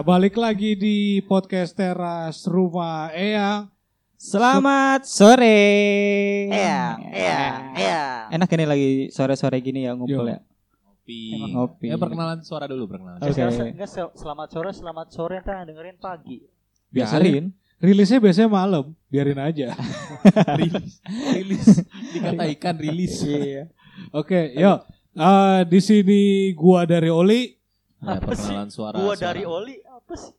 Ya balik lagi di podcast teras rumah Eyang. Selamat sore. Iya, iya, iya. Enak ini lagi sore-sore gini ya ngumpul Yo. ya. Ngopi. Emang ngopi. Ya perkenalan suara dulu perkenalan. Oke. Enggak, sel- selamat sore, selamat sore kan dengerin pagi. Biarin. Rilisnya biasanya malam, biarin aja. rilis. Rilis. Dikata ikan rilis. Iya. Oke, yuk. Eh, di sini gua dari Oli. Nah, Apa sih? perkenalan suara. Gua suara. dari Oli apa sih?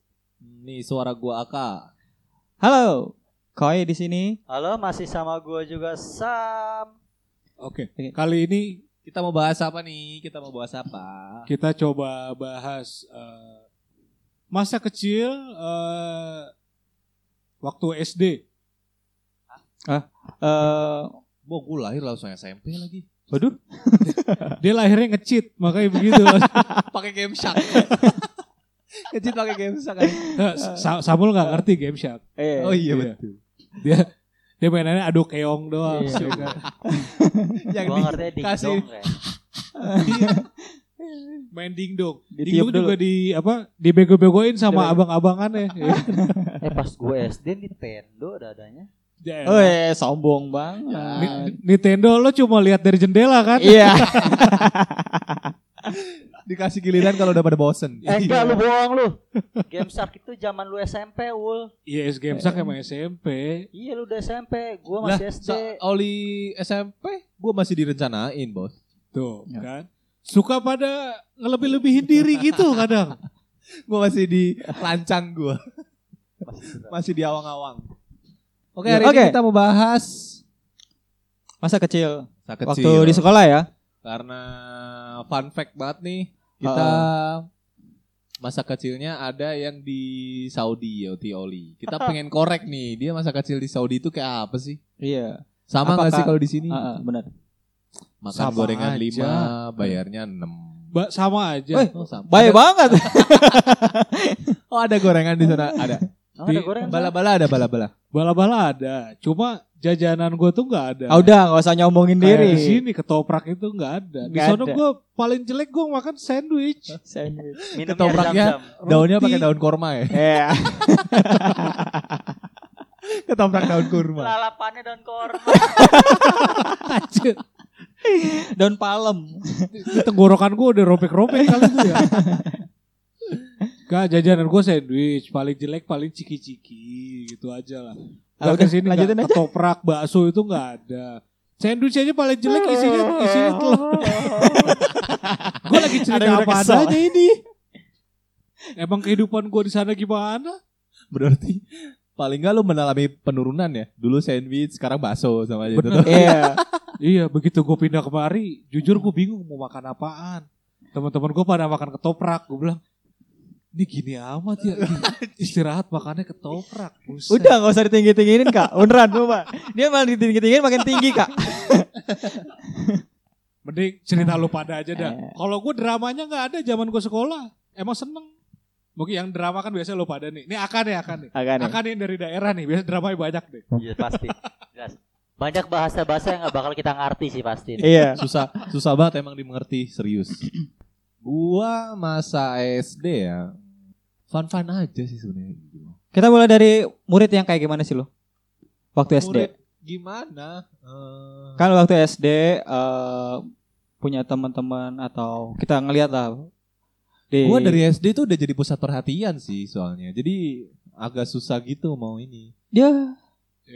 Nih suara gua Aka. Halo. Koi di sini. Halo, masih sama gua juga Sam. Oke, Oke. kali ini Kita mau bahas apa nih? Kita mau bahas apa? kita coba bahas eh, masa kecil eh, waktu SD. Eh, Wah, gua lahir langsung SMP lagi. waduh. Dia lahirnya ngecit, makanya begitu. pakai game shark. Kecil pakai game shark. Eh, Sa- Samuel nggak ngerti Game Shark. Eh. Oh iya Iya. betul. Dia dia mainannya adu keong doang. Iya. ya kan? Yang Gua ngerti dikasih dingdong kayak. Main dingdong. Ditiup Dingdong juga di apa? Dibego-begoin sama Dibego. abang-abangannya. Ya. Eh pas gua SD Nintendo dadanya. Ya, Oh, eh, sombong banget. Ni- Nintendo lo cuma lihat dari jendela kan? Iya. dikasih giliran kalau udah pada bosen. Eh enggak lu bohong lu. Game Shark itu zaman lu SMP, Ul. Iya, yes, Game Shark emang SMP. Iya lu udah SMP, gua Lah, masih SD. sa- Oli SMP, gua masih direncanain, Bos. Tuh, Ya. kan? Suka pada ngelebih-lebihin diri gitu kadang. Gua masih di lancang gua. Masih di awang-awang. Oke, Ya, hari oke. ini kita mau bahas Masa kecil. masa Waktu kecil. di sekolah ya. Karena fun fact banget nih, kita masa kecilnya ada yang di Saudi ya, Oli. Kita pengen korek nih, dia masa kecil di Saudi itu kayak apa sih? Iya. Sama nggak sih kalau di sini? Ah, benar. Makan Sama gorengan aja. 5, bayarnya 6. Ba- sama aja. Oh, sama. Baik banget. Oh, ada gorengan di sana, ada. Oh, ada Di- goreng Bala-bala ada bala-bala. Bala-bala ada. Cuma jajanan gue tuh nggak ada. Ah, udah, nggak usah nyombongin Kayak diri. di sini ketoprak itu nggak ada. Di sana gue paling jelek gue makan sandwich. Sandwich. minum ketopraknya. Daunnya pakai daun korma ya. Iya. Ketoprak daun kurma. Lalapannya daun korma. Daun palem. Tenggorokan gue udah robek-robek kali itu ya. Gak jajanan gue sandwich paling jelek paling ciki-ciki gitu aja lah. Ah, Gak udah, ke sini lanjutin gak, ketoprak bakso itu nggak ada. Sandwich aja paling jelek isinya isinya telur. gue lagi Ada cerita udah apa adanya ini. Emang kehidupan gue di sana gimana? Berarti paling nggak lu mengalami penurunan ya. Dulu sandwich, sekarang bakso sama aja. Bener. Iya. Iya, begitu gue pindah kemari, jujur gue bingung mau makan apaan. Teman-teman gue pada makan ketoprak, gue bilang, ini gini amat ya, istirahat makannya ketoprak. Buset. Udah nggak usah ditinggi-tinggiin kak. Beneran coba. Dia malah ditinggi-tinggiin makin tinggi kak. Mending cerita lu pada aja dah. Eh. Kalau gue dramanya nggak ada zaman gue sekolah, emang seneng. Mungkin yang drama kan biasa lu pada nih. Ini akan ya akan nih. Nih. Akan nih dari daerah nih, biasa dramanya banyak deh. Iya pasti. Jelas. Banyak bahasa-bahasa yang gak bakal kita ngerti sih pasti. Iya. susah susah banget emang dimengerti serius. Gua masa SD ya fun fun aja sih sebenarnya. Kita mulai dari murid yang kayak gimana sih lo? Waktu SD. Murid gimana? Eh, Kan waktu SD eh, punya teman-teman atau kita ngelihat lah. Di, Gua dari SD tuh udah jadi pusat perhatian sih soalnya. Jadi agak susah gitu mau ini. dia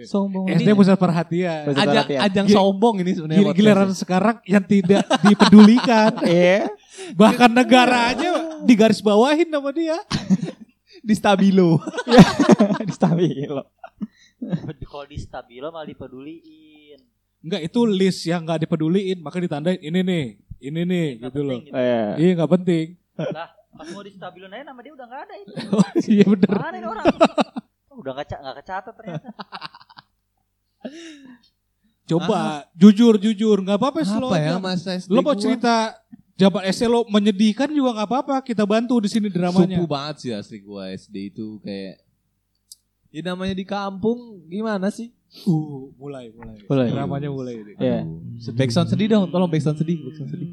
sombong. SD pusat perhatian. Pusat Ajang, perhatian. ajang Gil- sombong ini sebenarnya. Giliran sekarang yang tidak dipedulikan. Iya. Bahkan negara aja digaris bawahin sama dia. di stabilo. Di stabilo. Kalau di stabilo malah dipeduliin. Enggak itu list yang nggak dipeduliin maka ditandain ini nih, ini nih Nggak gitu loh. gitu. Iya. Iya nggak penting. Lah, pas mau di stabilo aja nama dia udah gak ada itu. Iya bener. Mana ini orang? Oh, udah gak, gak kecatat ternyata. Coba jujur jujur nggak apa-apa slow. Apa ya SD Lo mau gua? cerita jabat SD lo menyedihkan juga nggak apa-apa. Kita bantu di sini dramanya. Supu banget sih asli gua SD itu kayak Ya namanya di kampung gimana sih? Uh, mulai mulai. Mulai. Dramanya mulai. Iya. Aduh. Backsound sedih dong, tolong backsound sedih, backsound sedih.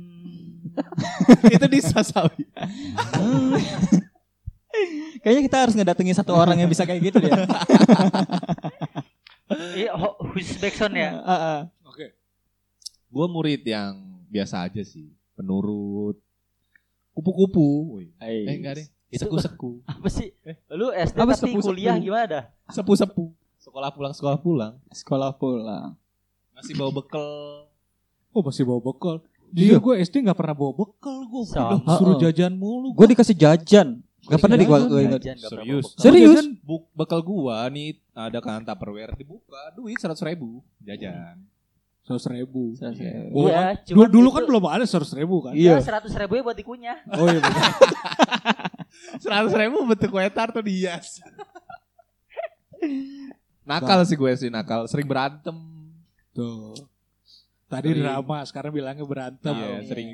itu di Sasawi. Kayaknya kita harus ngedatengin satu orang yang bisa kayak gitu ya. Iya, ho- khusus backsound ya. Heeh. Oke. Gue murid yang biasa aja sih. Penurut. Kupu-kupu. Woi. Eh enggak deh. Itu- Seku-seku. Apa sih? Lu SD Apa tapi sepu-sepu? kuliah gimana dah? Sepu-sepu. Sekolah pulang, sekolah pulang. Sekolah pulang. Masih bawa bekal. Oh masih bawa bekal. Iya. Gue SD gak pernah bawa bekal gue. Sama. Suruh jajan mulu. Gue dikasih jajan. Gak pernah di gua Serius? Serius? Buk, bekal gua nih ada kan Tupperware dibuka duit seratus ribu jajan. Seratus ribu. Oh, Iya, Dulu, cuman dulu itu- kan belum ada seratus ribu kan? Iya, Iya. seratus ribu buat dikunyah. Oh iya. Seratus ribu bentuk kue tart tuh dihias. nakal sih gue sih nakal, sering berantem. Tuh. Tadi Sering. drama, sekarang bilangnya berantem. Iya, sering.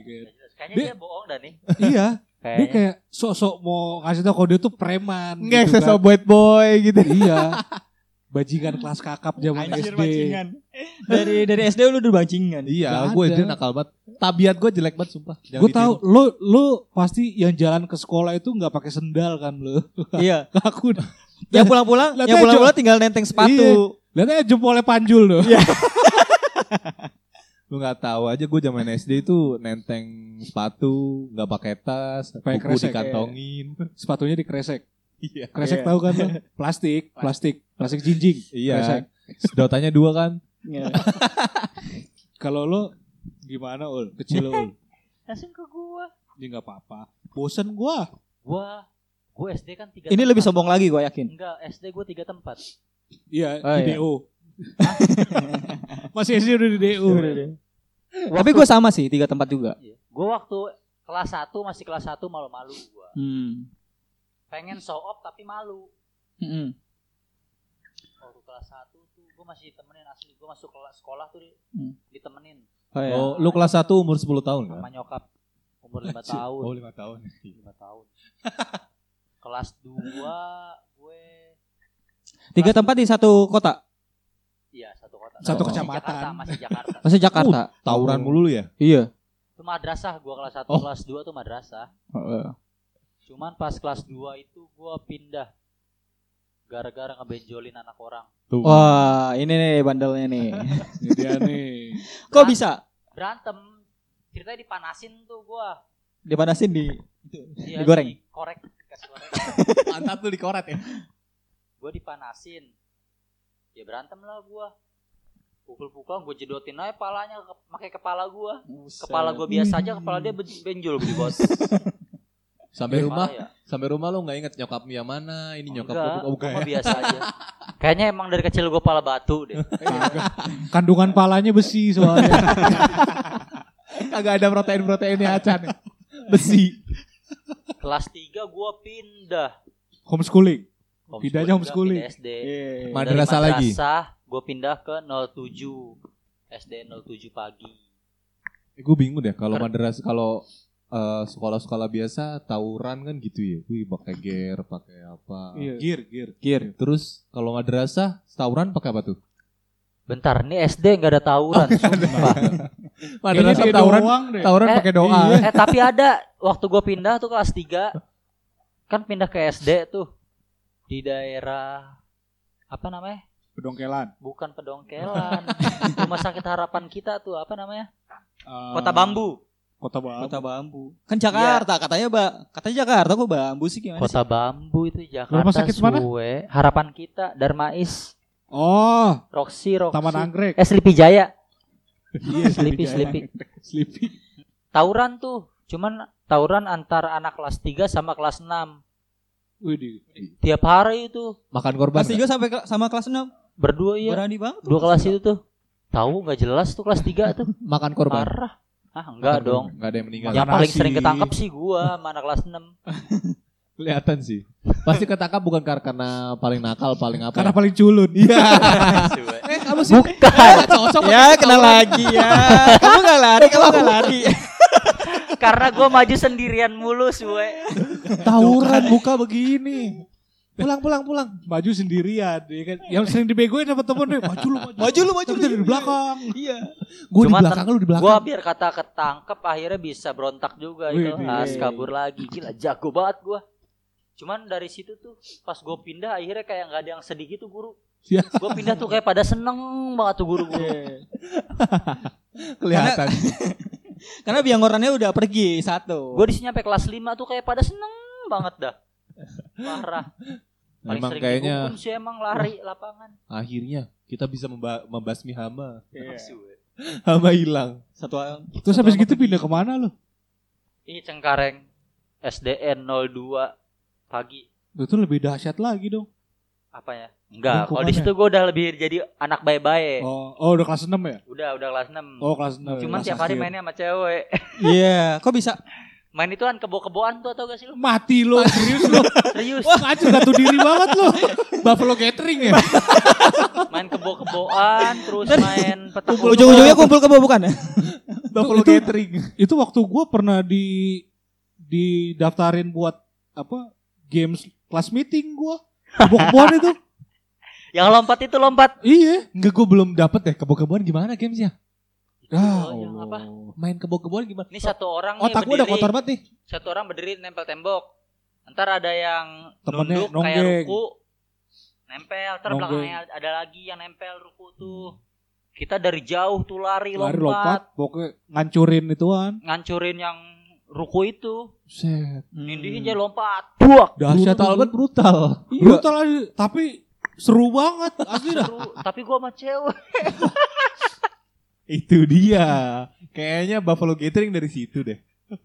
Kayaknya Dia- dia bohong dah nih. iya. Dia Kayaknya. kayak sok-sok mau ngasih tau kalau dia tuh preman. Enggak gitu kan. sosok boy boy gitu. iya. Bajingan kelas kakap zaman Anjir SD. bajingan. Dari dari SD lu udah bajingan. Iya, gue itu nakal banget. Tabiat gue jelek banget sumpah. Jangan Gue tahu lu lu pasti yang jalan ke sekolah itu nggak pakai sendal kan lu. Iya. Aku Yang pulang-pulang, yang pulang-pulang tinggal nenteng sepatu. lihat aja jempolnya panjul tuh. Lu nggak tahu aja gue zaman SD itu nenteng sepatu, nggak pakai tas, buku kresek, dikantongin. Sepatunya dikresek. Iya. Kresek Iya. tahu kan lu? Plastik, plastik, plastik jinjing. Iya. Sedotannya dua kan. Iya. Kalau lu gimana ul? Kecil ul. Langsung ke gua. Ini nggak apa-apa. Bosen gua. Gua gua SD kan tiga Ini tempat. lebih sombong lagi gue yakin. Enggak, SD gua tiga tempat. Iya, Oh, di iya. DO. Masih SD udah di DO. Tapi gue sama sih, tiga tempat juga. Iya. Gua waktu kelas 1 masih kelas 1 malu-malu gua. Hmm. Pengen show off tapi malu. Waktu kelas 1 tuh gua masih ditemenin asli. Gua masuk kelas sekolah tuh di, Hmm. ditemenin Oh, iya. Oh, lu kelas 1 umur 10 tahun kan? sama nyokap. Umur 5 tahun. Oh, 5 tahun. 5 tahun. kelas 2 gue Tiga tempat di satu kota. iya satu kota. Satu Masih kecamatan. Jakarta, masih Jakarta. Masih Jakarta. Tawuran mulu lu ya? Iya. Itu madrasah gua kelas 1, Oh. kelas 2 tuh madrasah. Heeh. Cuman pas kelas 2 itu gua pindah gara-gara ngebenjolin anak orang. Tuh. Wah, ini nih bandelnya nih. Ini dia nih. Kok bisa Berantem. Ceritanya dipanasin tuh gua. dipanasin di Iya, Digoreng? Korek kasih korek. Pantat lu dikoret ya? Gua dipanasin. Ya berantem lah gua. Pukul-pukul gue jedotin aja palanya pakai kepala gua. Kepala gua biasa aja, kepala dia ben- benjol beli bos. Sampai rumah, ya? sampai rumah lu nggak inget nyokap yang mana? Ini nyokap Enggak, lu. Oh, ya? biasa aja. Kayaknya emang dari kecil gue pala batu deh. Kandungan palanya besi soalnya. Kagak ada protein-proteinnya acan. Besi. Kelas 3 gue pindah. Homeschooling. Pindahnya Homeschooling, homeschooling. pindah SD. Iya. Madrasah lagi. Madrasah gue pindah ke 07. SD 07 pagi. Eh, gue bingung deh kalau madrasah kalau eh, sekolah-sekolah biasa tawuran kan gitu ya. Wih pakai gear, pakai apa. Iya. Gear, gear. Gear. Terus kalau madrasah tawuran pakai apa tuh? Bentar, ini SD nggak ada tawuran. sumpah. Madrasah dia tawuran doang deh. tawuran Eh, pakai doa. eh tapi ada waktu gue pindah tuh kelas 3 kan pindah ke SD tuh di daerah apa namanya? Pedongkelan. Bukan pedongkelan. Rumah sakit harapan kita tuh apa namanya? Eh, Kota Bambu. Kota Bambu. Kota bambu. Kan Jakarta katanya, Mbak. Katanya Jakarta kok bambu sih gimana Kota Bambu itu Jakarta. Rumah sakit mana? Suwe. Harapan kita Darmais, Oh, Roxy, Roxy. Taman Anggrek. Eh Sleepy Jaya. Iya, Sleepy, Jaya. Sleepy. Sleepy. Tawuran tuh. Cuman tawuran antara anak kelas 3 sama kelas 6. Widih. Tiap hari itu Makan korban. Kelas 3 sampai ke- sama kelas 6. berdua iya. Berani banget. Dua kelas itu tuh. Tahu nggak jelas tuh kelas 3 tuh. Makan korban. Parah. Ah, enggak dong. korban. Nggak ada yang meninggal. Yang paling sering ketangkap sih gua sama anak kelas 6. Kelihatan sih. Pasti ketangkap bukan kar- karena paling nakal, paling apa. Karena paling culun. Iya. eh kamu sih Bukan. cocok Ya, kenal lagi ya. Kamu gak lari, kamu gak lari. Karena gua maju sendirian mulu, suwe. tawuran muka begini. Pulang pulang pulang. Maju sendirian. Ya kan? Yang sering dibegoin sama temen deh. Maju lu, maju. Maju lu, maju Tapi lu. dari belakang. Iya. Gue di Cuman belakang lu di belakang. Gua biar kata ketangkep akhirnya bisa berontak juga itu. Wih, As wih. kabur lagi. Gila jago banget gua. Cuman dari situ tuh pas gue pindah akhirnya kayak nggak ada yang sedih gitu guru. Ya. Gue pindah tuh kayak pada seneng banget tuh guru-guru. Kelihatan. Karena biangkorannya udah pergi satu. Gue di sini sampai kelas 5 tuh kayak pada seneng banget dah. Parah. Paling Emang sering kayaknya sih emang lari lapangan. akhirnya kita bisa memba- membasmi hama. Iya. Hama hilang. Satu Terus habis gitu pindah ke mana lo? Ini Cengkareng SDN 02 pagi. Itu lebih dahsyat lagi dong. Apa ya? Enggak, kalau di situ gue udah lebih jadi anak baik-baik. Oh, oh udah kelas 6 ya? Udah, udah kelas 6. Oh kelas 6. Cuman tiap hari mainnya sama cewek. Iya, kok bisa? Main itu kan kebo-keboan tuh atau gak sih lu? Mati lo, serius lo. Serius. Wah ngaco gatuh diri banget lo. Buffalo Gathering ya? Main kebo-keboan, terus main petak umpet. Ujung-ujungnya kumpul kebo bukan ya? Buffalo itu- Gathering. Itu waktu gue pernah di didaftarin buat apa games class meeting gue. Kebok-keboan itu. Yang lompat itu lompat. Iya. Enggak, gue belum dapet deh. Kebo-keboan gimana gamesnya? Ah, Oh, yang apa? Main kebo-keboan gimana? Ini satu orang nih Otak gue udah berdiri. kotor banget nih. Satu orang berdiri nempel tembok. Ntar ada yang Temennya nunduk kayak nonggeng. ruku. Nempel, ntar Nonggeng. belakangnya ada lagi yang nempel ruku tuh. Kita dari jauh tuh lari, lari lompat, lompat, pokoknya ngancurin ituan. ngancurin yang ruku itu. Set. Nindihin dia lompat. Buak. Dahsyat banget, brutal. Brutal aja, tapi seru banget asli dah. Seru. Tapi gua sama cewek. Itu dia. Kayaknya Buffalo Gathering dari situ deh.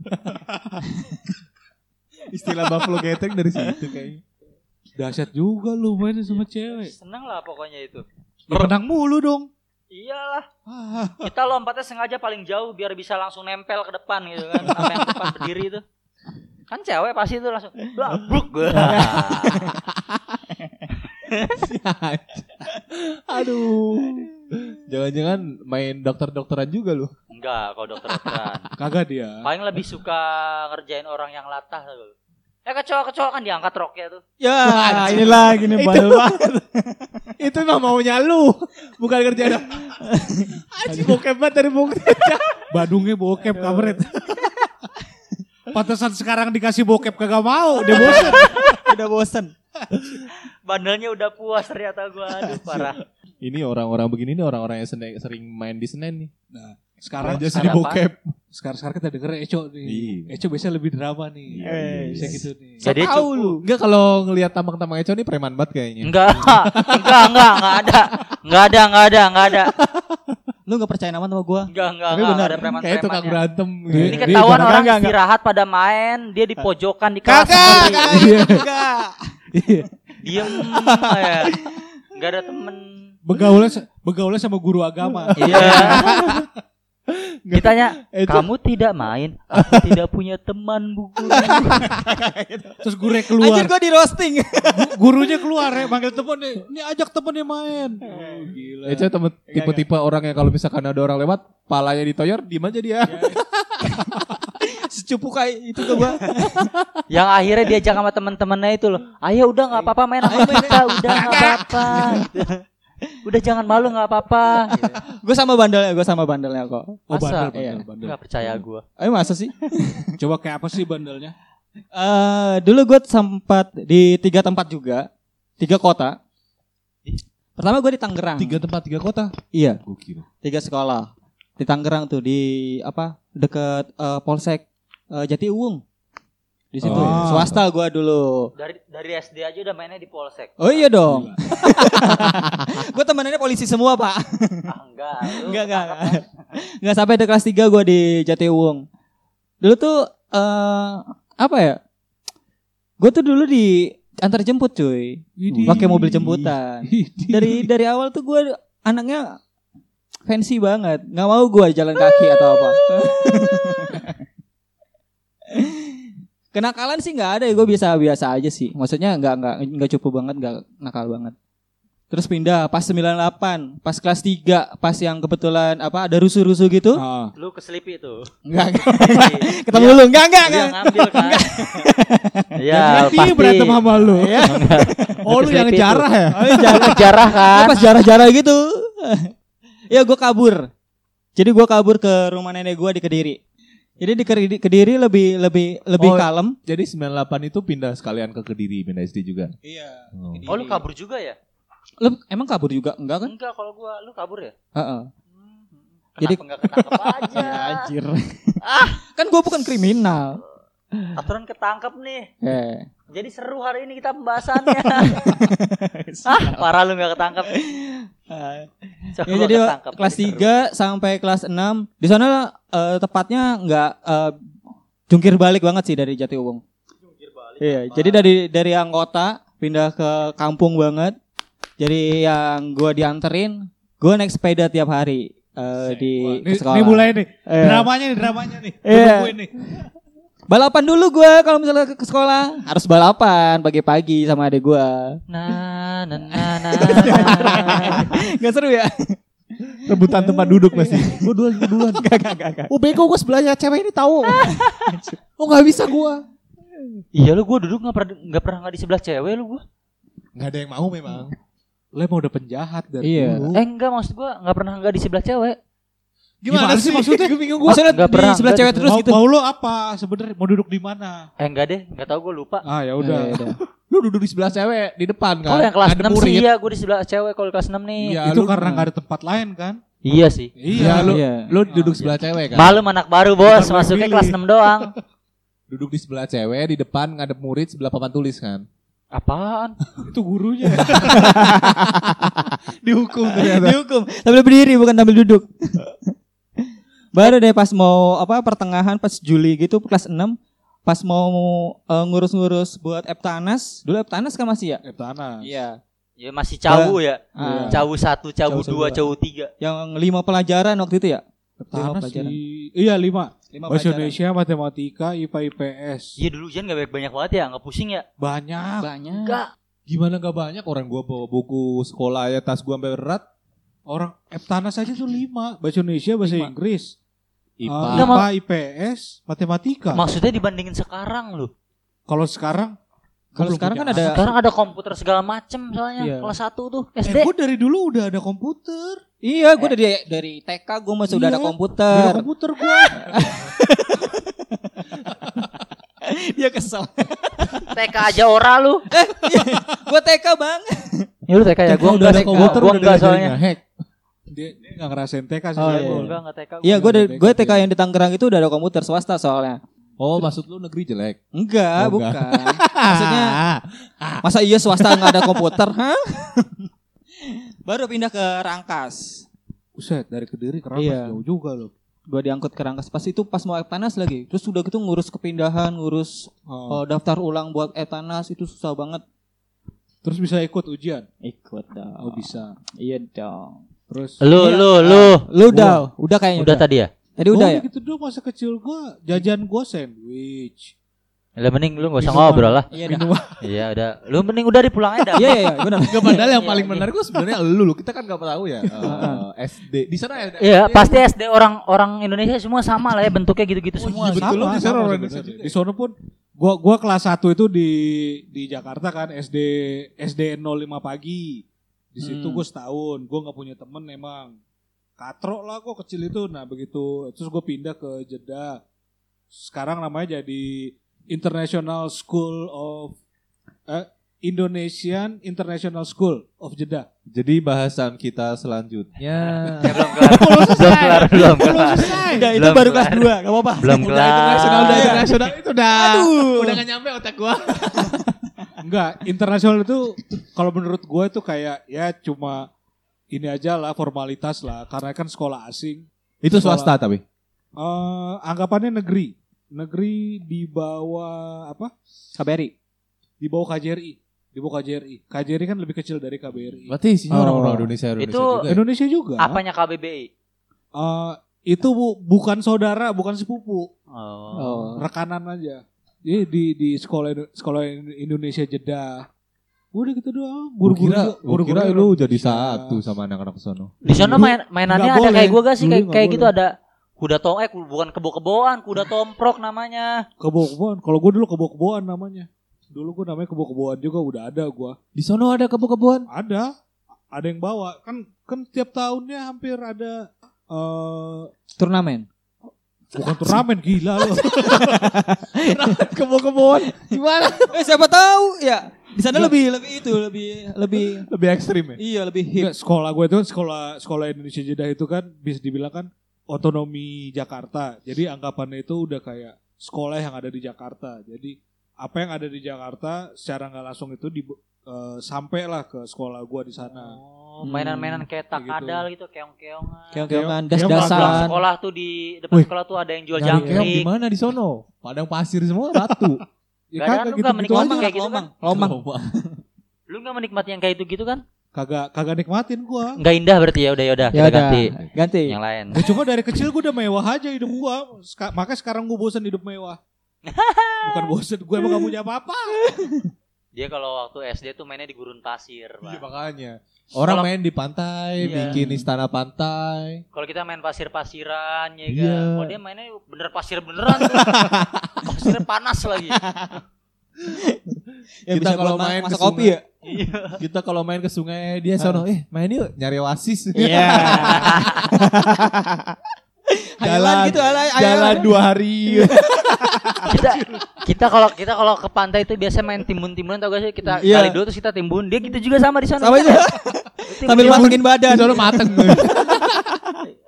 Istilah Buffalo Gathering dari situ kayaknya. Dahsyat juga lu main sama cewek. Seneng lah pokoknya itu. Ya, menang mulu dong. Iyalah. Ah, Kita lompatnya sengaja paling jauh biar bisa langsung nempel ke depan gitu kan. Sama yang depan berdiri itu. Kan cewek pasti itu langsung blak Aduh. Jangan-jangan main dokter-dokteran juga lu. Enggak, kalau dokter-dokteran. kagak dia. Paling lebih suka ngerjain orang yang latah tuh. Eh kecoa-kecoa kan diangkat roknya tuh. Ya, inilah gini bandel banget. Itu mah maunya lu. Bukan kerjaan. Aji bokep banget dari bokep. Badungnya bokep kabaret. Pantesan sekarang dikasih bokep kagak mau, dia bosan. Udah bosen. Bandelnya udah puas ternyata gua. Aduh parah. Ini orang-orang begini nih orang-orang yang sene- sering main di Senen nih. Nah, sekarang Aja apa? bokep. sekarang sekarang kita denger Eco nih. Iya. Eco biasanya lebih drama nih. Iya, Bisa iya. gitu nih. Jadi Tahu cukup. lu. Enggak kalau ngelihat tampang-tampang Eco nih preman banget kayaknya. Enggak, enggak, enggak, enggak ada. Enggak ada, enggak ada, enggak ada. Lu gak percaya nama sama gua? Enggak, enggak, Tapi enggak, ada preman Kayak tukang berantem. Iya. Ini Dia- ketahuan Enggak, orang enggak, enggak. istirahat pada main, dia di pojokan di kelas Kakak. Iya. Enggak. Diem ya. Enggak ada temen. Begaulnya begaulnya sama guru agama. Iya. Ditanya, Eco, kamu tidak main? Aku tidak punya teman, Bu Guru. Terus guru Anjir keluar, gua di roasting. gurunya keluar ya manggil temennya. Ini ajak temennya main. Oh, gila. Eco temen tipe-tipe orang yang kalau misalkan ada orang lewat, palanya ditoyor, diem aja dia. Secupu kayak itu ke gua. Yang akhirnya diajak sama teman-temannya itu loh. Ayo udah nggak apa-apa main sama kita, udah nggak apa-apa. Udah jangan malu nggak apa-apa. Gitu. Gua sama bandelnya, gua sama bandelnya kok. Oh, bandel, Masa? bandel, Iya. bandel. Nggak percaya gua. Ayo masa sih? Coba kayak apa sih bandelnya? Eh dulu gue sempat di tiga tempat juga, tiga kota. Pertama gue di Tangerang. Tiga tempat, tiga kota. Iya, Gokil. tiga sekolah di Tangerang tuh di apa deket eh, Polsek eh, Jati Uwung. Di situ Oh. swasta gue dulu. Dari dari SD aja udah mainnya di polsek. Oh iya dong. gue temenannya polisi semua pak. Ah enggak. lu Enggak enggak. enggak. Enggak sampai di kelas 3 gue di Jati Uwung. Dulu tuh eh apa ya? Gue tuh dulu di antar jemput cuy. Pakai mobil jemputan. Dari dari awal tuh gue anaknya fancy banget. Nggak mau gue jalan kaki atau apa. Kenakalan sih nggak ada ya, gue biasa biasa aja sih. Maksudnya nggak nggak nggak cupu banget, nggak nakal banget. Terus pindah pas 98, pas kelas 3, pas yang kebetulan apa ada rusuh-rusuh gitu. Ah. Lu keselipi tuh. Enggak, Iya. ketemu lu. Enggak, enggak, enggak. ngambil kan. Iya, Berarti pasti. berantem sama lu. Ya, Oh lu yang jarah ya? Jarah, jarah kan. pas jarah-jarah gitu. ya gue kabur. Jadi gue kabur ke rumah nenek gue di Kediri. Jadi di Kediri, Kediri lebih lebih lebih Oh, kalem. Jadi 98 itu pindah sekalian ke Kediri, pindah SD juga. Iya. Oh. Oh lu kabur juga ya? Lu emang kabur juga enggak kan? Enggak kalau gua lu kabur ya? Heeh. Hmm. Jadi- Kenapa nggak ketangkep aja? Ya, anjir. kan gua bukan kriminal. Aturan ketangkep nih. Eh. Jadi seru hari ini kita pembahasannya. ah, parah lu nggak ketangkep. Coba Ya, jadi ketangkep, kelas seru. 3 sampai kelas 6 di sana eh, tepatnya nggak eh, jungkir balik banget sih dari Jatiwung. Iya, jadi dari dari anggota pindah ke kampung banget. Jadi yang gua dianterin, gua naik sepeda tiap hari eh, di Ini, sekolah. ini mulai nih. Iya. Dramanya nih, dramanya nih. Gua Iya. nungguin nih. Balapan dulu gua kalau misalnya ke, ke sekolah harus balapan pagi-pagi sama adik gua. Nah, nah, nah, nah, nah. Gak seru ya? Rebutan tempat duduk masih. Gue duluan, gue duluan. Gak, gak, gak, gak. Oh bego gue sebelahnya cewek ini tahu. oh nggak bisa gue. Iya lu gua duduk nggak pernah nggak pernah nggak di sebelah cewek lu gua. Nggak ada yang mau memang. Lo emang udah penjahat dari Iya. dulu. Eh enggak maksud gua nggak pernah nggak di sebelah cewek. Gimana sih maksudnya? Gue bingung gue. Maksudnya di pernah, sebelah cewek di- terus mau, gitu. mau lo apa sebenarnya? Mau duduk di mana? Eh enggak deh, enggak tahu gua lupa. Ah ya Ya, udah. ya udah. Lu duduk di sebelah cewek di depan kan. Kalau yang kelas Ada 6 sih iya gua di sebelah cewek kalau kelas 6 nih. Iya, itu lu- karena nggak ada tempat lain kan? Iya sih. Iya, lu Iya. lu duduk sebelah cewek kan. Malum anak baru bos, Bukan masuknya pilih. kelas 6 doang. Duduk di sebelah cewek di depan ngadep murid sebelah papan tulis kan. Apaan? itu gurunya. Dihukum ternyata. Dihukum. Sambil berdiri bukan sambil duduk. Baru deh pas mau apa pertengahan pas Juli gitu kelas 6 pas mau eh, ngurus-ngurus buat Eptanas. Dulu Eptanas kan masih ya? Eptana. Iya. Ya masih cawu ya. Ah, Cawu 1, cawu Cawu 2, dua. cawu 3. Yang lima pelajaran waktu itu ya? Eptana Lima pelajaran. sih. Iya lima. Lima Bahasa. Indonesia, matematika, IPA, IPS. Iya dulu Jan gak banyak banget ya, gak pusing ya? Banyak. Banyak. Enggak. Gimana nggak banyak orang gua bawa buku sekolah ya tas gua sampai berat. Orang Eptana saja tuh lima. Bahasa Indonesia, bahasa Lima. Inggris. IPA. Ah, Enggak, IPA, IPS, matematika. Maksudnya dibandingin sekarang loh. Kalau sekarang Kalau gua sekarang kan ada-. Sekarang ada komputer segala macem soalnya. Iya. Kelas 1 tuh, Eh, SD. gue dari dulu udah ada komputer. Iya, gue dari dari TK gue masih udah Iya, ada Udah komputer. ada komputer gue. Dia kesel. TK aja ora lu. gue TK bang. Ya lu TK ya, gua enggak udah ada. Gua, komputer gua udah enggak soalnya. ngehack. Dia, dia gak ngerasain TK sih. Oh, saya, iya. Gua enggak enggak TK. gua. Iya, gue gue TK yang di Tangerang itu udah ada komputer swasta soalnya. Oh, maksud lu negeri jelek. Enggak, Oh, enggak. bukan. Maksudnya masa iya swasta nggak ada komputer, hah? Baru pindah ke Rangkas. Buset, dari Kediri ke Rangkas Iya. jauh juga loh. Gue diangkut ke Rangkas pas itu pas mau Eptanas lagi. Terus udah gitu ngurus kepindahan, ngurus Oh. eh, daftar ulang buat Eptanas itu susah banget. Terus bisa ikut ujian? Ikut dong. Oh bisa. Iya dong. Terus Lu Iya. lu lu. Lu udah, udah kayaknya. Udah tadi ya? Tadi udah oh, ya? gitu dong masa kecil gua jajan gua sandwich. Lah mending lu enggak usah Minuman. ngobrol lah. Iya. Iya udah. Lu mending udah di pulang aja dah. Iya iya iya, benar. Padahal yang Iya, paling iya. menarik gua sebenarnya lu lu. Kita kan enggak tahu ya. eh, SD. Di sana ada Iya, pasti SD orang orang Indonesia semua sama lah ya bentuknya gitu-gitu Oh, semua. iya, betul. lu di sana orang Indonesia Di sono pun gua gua kelas 1 itu di di Jakarta kan SD SD 05 pagi. Di situ Hmm. gua setahun, gua nggak punya temen emang. Katro lah gua kecil itu. Nah, begitu terus gua pindah ke Jeddah. Sekarang namanya jadi International School of eh, Indonesian International School of Jeddah. Jadi bahasan kita selanjutnya Ya, belum kelar. belum kelar, belum kelar. Udah itu baru kelar. kelas 2, enggak apa-apa. Belum udah internasional udah kelar. internasional itu udah Aduh. udah gak nyampe otak gua. Enggak, internasional itu kalau menurut gue itu kayak ya cuma ini aja lah formalitas lah karena kan sekolah asing. Itu Sekolah. swasta tapi. Eh anggapannya negeri. Negeri di bawah apa? KBRI. Di bawah KJRI. Di bawah KJRI. KJRI kan lebih kecil dari KBRI. Berarti isinya Oh. orang-orang Indonesia Indonesia Itu- juga. ya? Indonesia juga. Apanya KBBI? Eh, itu bu- bukan saudara, bukan sepupu, Oh. Oh. rekanan aja. Jadi di di sekolah sekolah Indonesia Jeddah. Udah gitu doang. Gua Guru-guru kira, gua guru-guru kira lu jadi satu sama anak-anak sono. Di sana Dulu- main mainannya ada boleh. kayak gua gak sih kayak kayak gitu ada kuda tom eh bukan kebo-keboan, kuda tomprok namanya. Kebo-keboan. Kalau gue dulu kebo-keboan namanya. Dulu gue namanya kebo-keboan juga udah ada gue. Di sono ada kebun-kebun. Ada. Ada yang bawa. Kan kan tiap tahunnya hampir ada eh Turnamen. Bukan turnamen gila lo. Kebun-kebun. Gimana? Eh siapa tahu ya. Di sana lebih lebih itu lebih lebih Lebih ekstrim ya? iya lebih hip. Enggak, sekolah gue itu kan sekolah sekolah Indonesia Jeddah itu kan bisa dibilang kan otonomi Jakarta. Jadi anggapannya itu udah kayak sekolah yang ada di Jakarta. Jadi apa yang ada di Jakarta secara nggak langsung itu di eh, sampailah ke sekolah gue di sana. Oh, mainan-mainan kayak Kayak gitu. takadal gitu, keong-keongan. Keong-keongan, Keong- Pulang das-dasan. sekolah tuh di depan Wih, sekolah tuh ada yang jual keong jangkrik. gimana di sono? Padang pasir semua batu. Gak ada, lu gak menikmati kayak gitu kan? Lomang. Lu gak menikmati yang kayak itu gitu kan? Kagak kagak nikmatin gue. Nggak indah berarti ya udah yaudah Ya kita udah, ganti ganti. yang lain. Ya cuma dari kecil gue udah mewah aja hidup gue. Ska- makanya sekarang gue bosan hidup mewah. Bukan bosan, gue emang gak punya apa-apa. Dia kalau waktu SD tuh mainnya di gurun pasir, Iya makanya. Orang Kalau- main di pantai, Iya. bikin istana pantai. Kalau kita main pasir-pasiran ya kan. Iya. Kalau dia mainnya bener pasir beneran tuh. Pasirnya panas lagi. Ya, Kita kalau main ke masak kopi ya. Iya. Kita kalau main ke sungai, dia sono, eh main yuk nyari oasis. Iya. Hayalan gitu alay jalan dua hari. kita kita kalau kita kalau ke pantai itu biasa main timbun-timbunan tau gak sih kita Iya. kali dua terus kita timbun dia gitu juga sama di sana Sama. Timbun- Sambil matengin Di badan. sono mateng.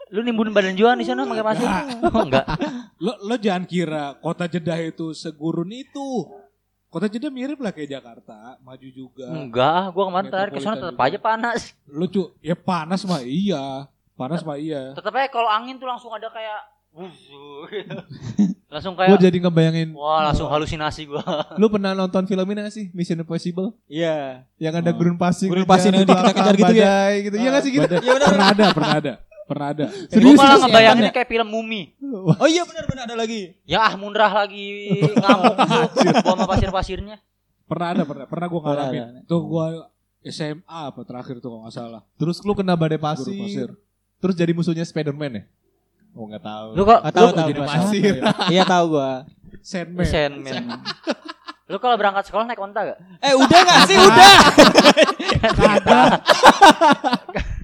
lu nimbun badan juga di sana pakai pasir oh enggak Lo, lo jangan kira kota Jeddah itu segurun itu. Kota Jeddah mirip lah kayak Jakarta, maju juga. enggak gua kemarin terakhir ke sana tetap aja panas Lo cu, ya panas mah iya, panas mah iya. tetap aja kalau angin tuh langsung ada kayak wuzu. langsung Gue kayak jadi ngebayangin, wah langsung halusinasi gua lu pernah nonton film ini gak sih? Mission Impossible? Iya. Yang ada Oh. gurun pasir. Gurun ngejar pasir yang di belakang dikejar-kejar gitu ya? gitu. Iya gak sih gitu? Benar. pernah ada, pernah ada, pernah ada. gua Serius, malah serius, ngebayanginnya ya, kayak film mumi Oh iya benar benar ada lagi. ya ah mundrah lagi ngamuk tuh gua sama pasir-pasirnya Pernah ada, pernah, pernah gue Pernah ngalamin. Tuh gue SMA apa terakhir tuh kalau nggak salah. Terus lu kena badai Gurun pasir. pasir. Terus jadi musuhnya Spiderman ya? Oh gak tahu. lu kok Ah, tahu lu tahu jadi pasir. Iya tahu gua. Sandman. Sandman. Lu kalau berangkat sekolah naik onta gak? Eh udah gak sih udah.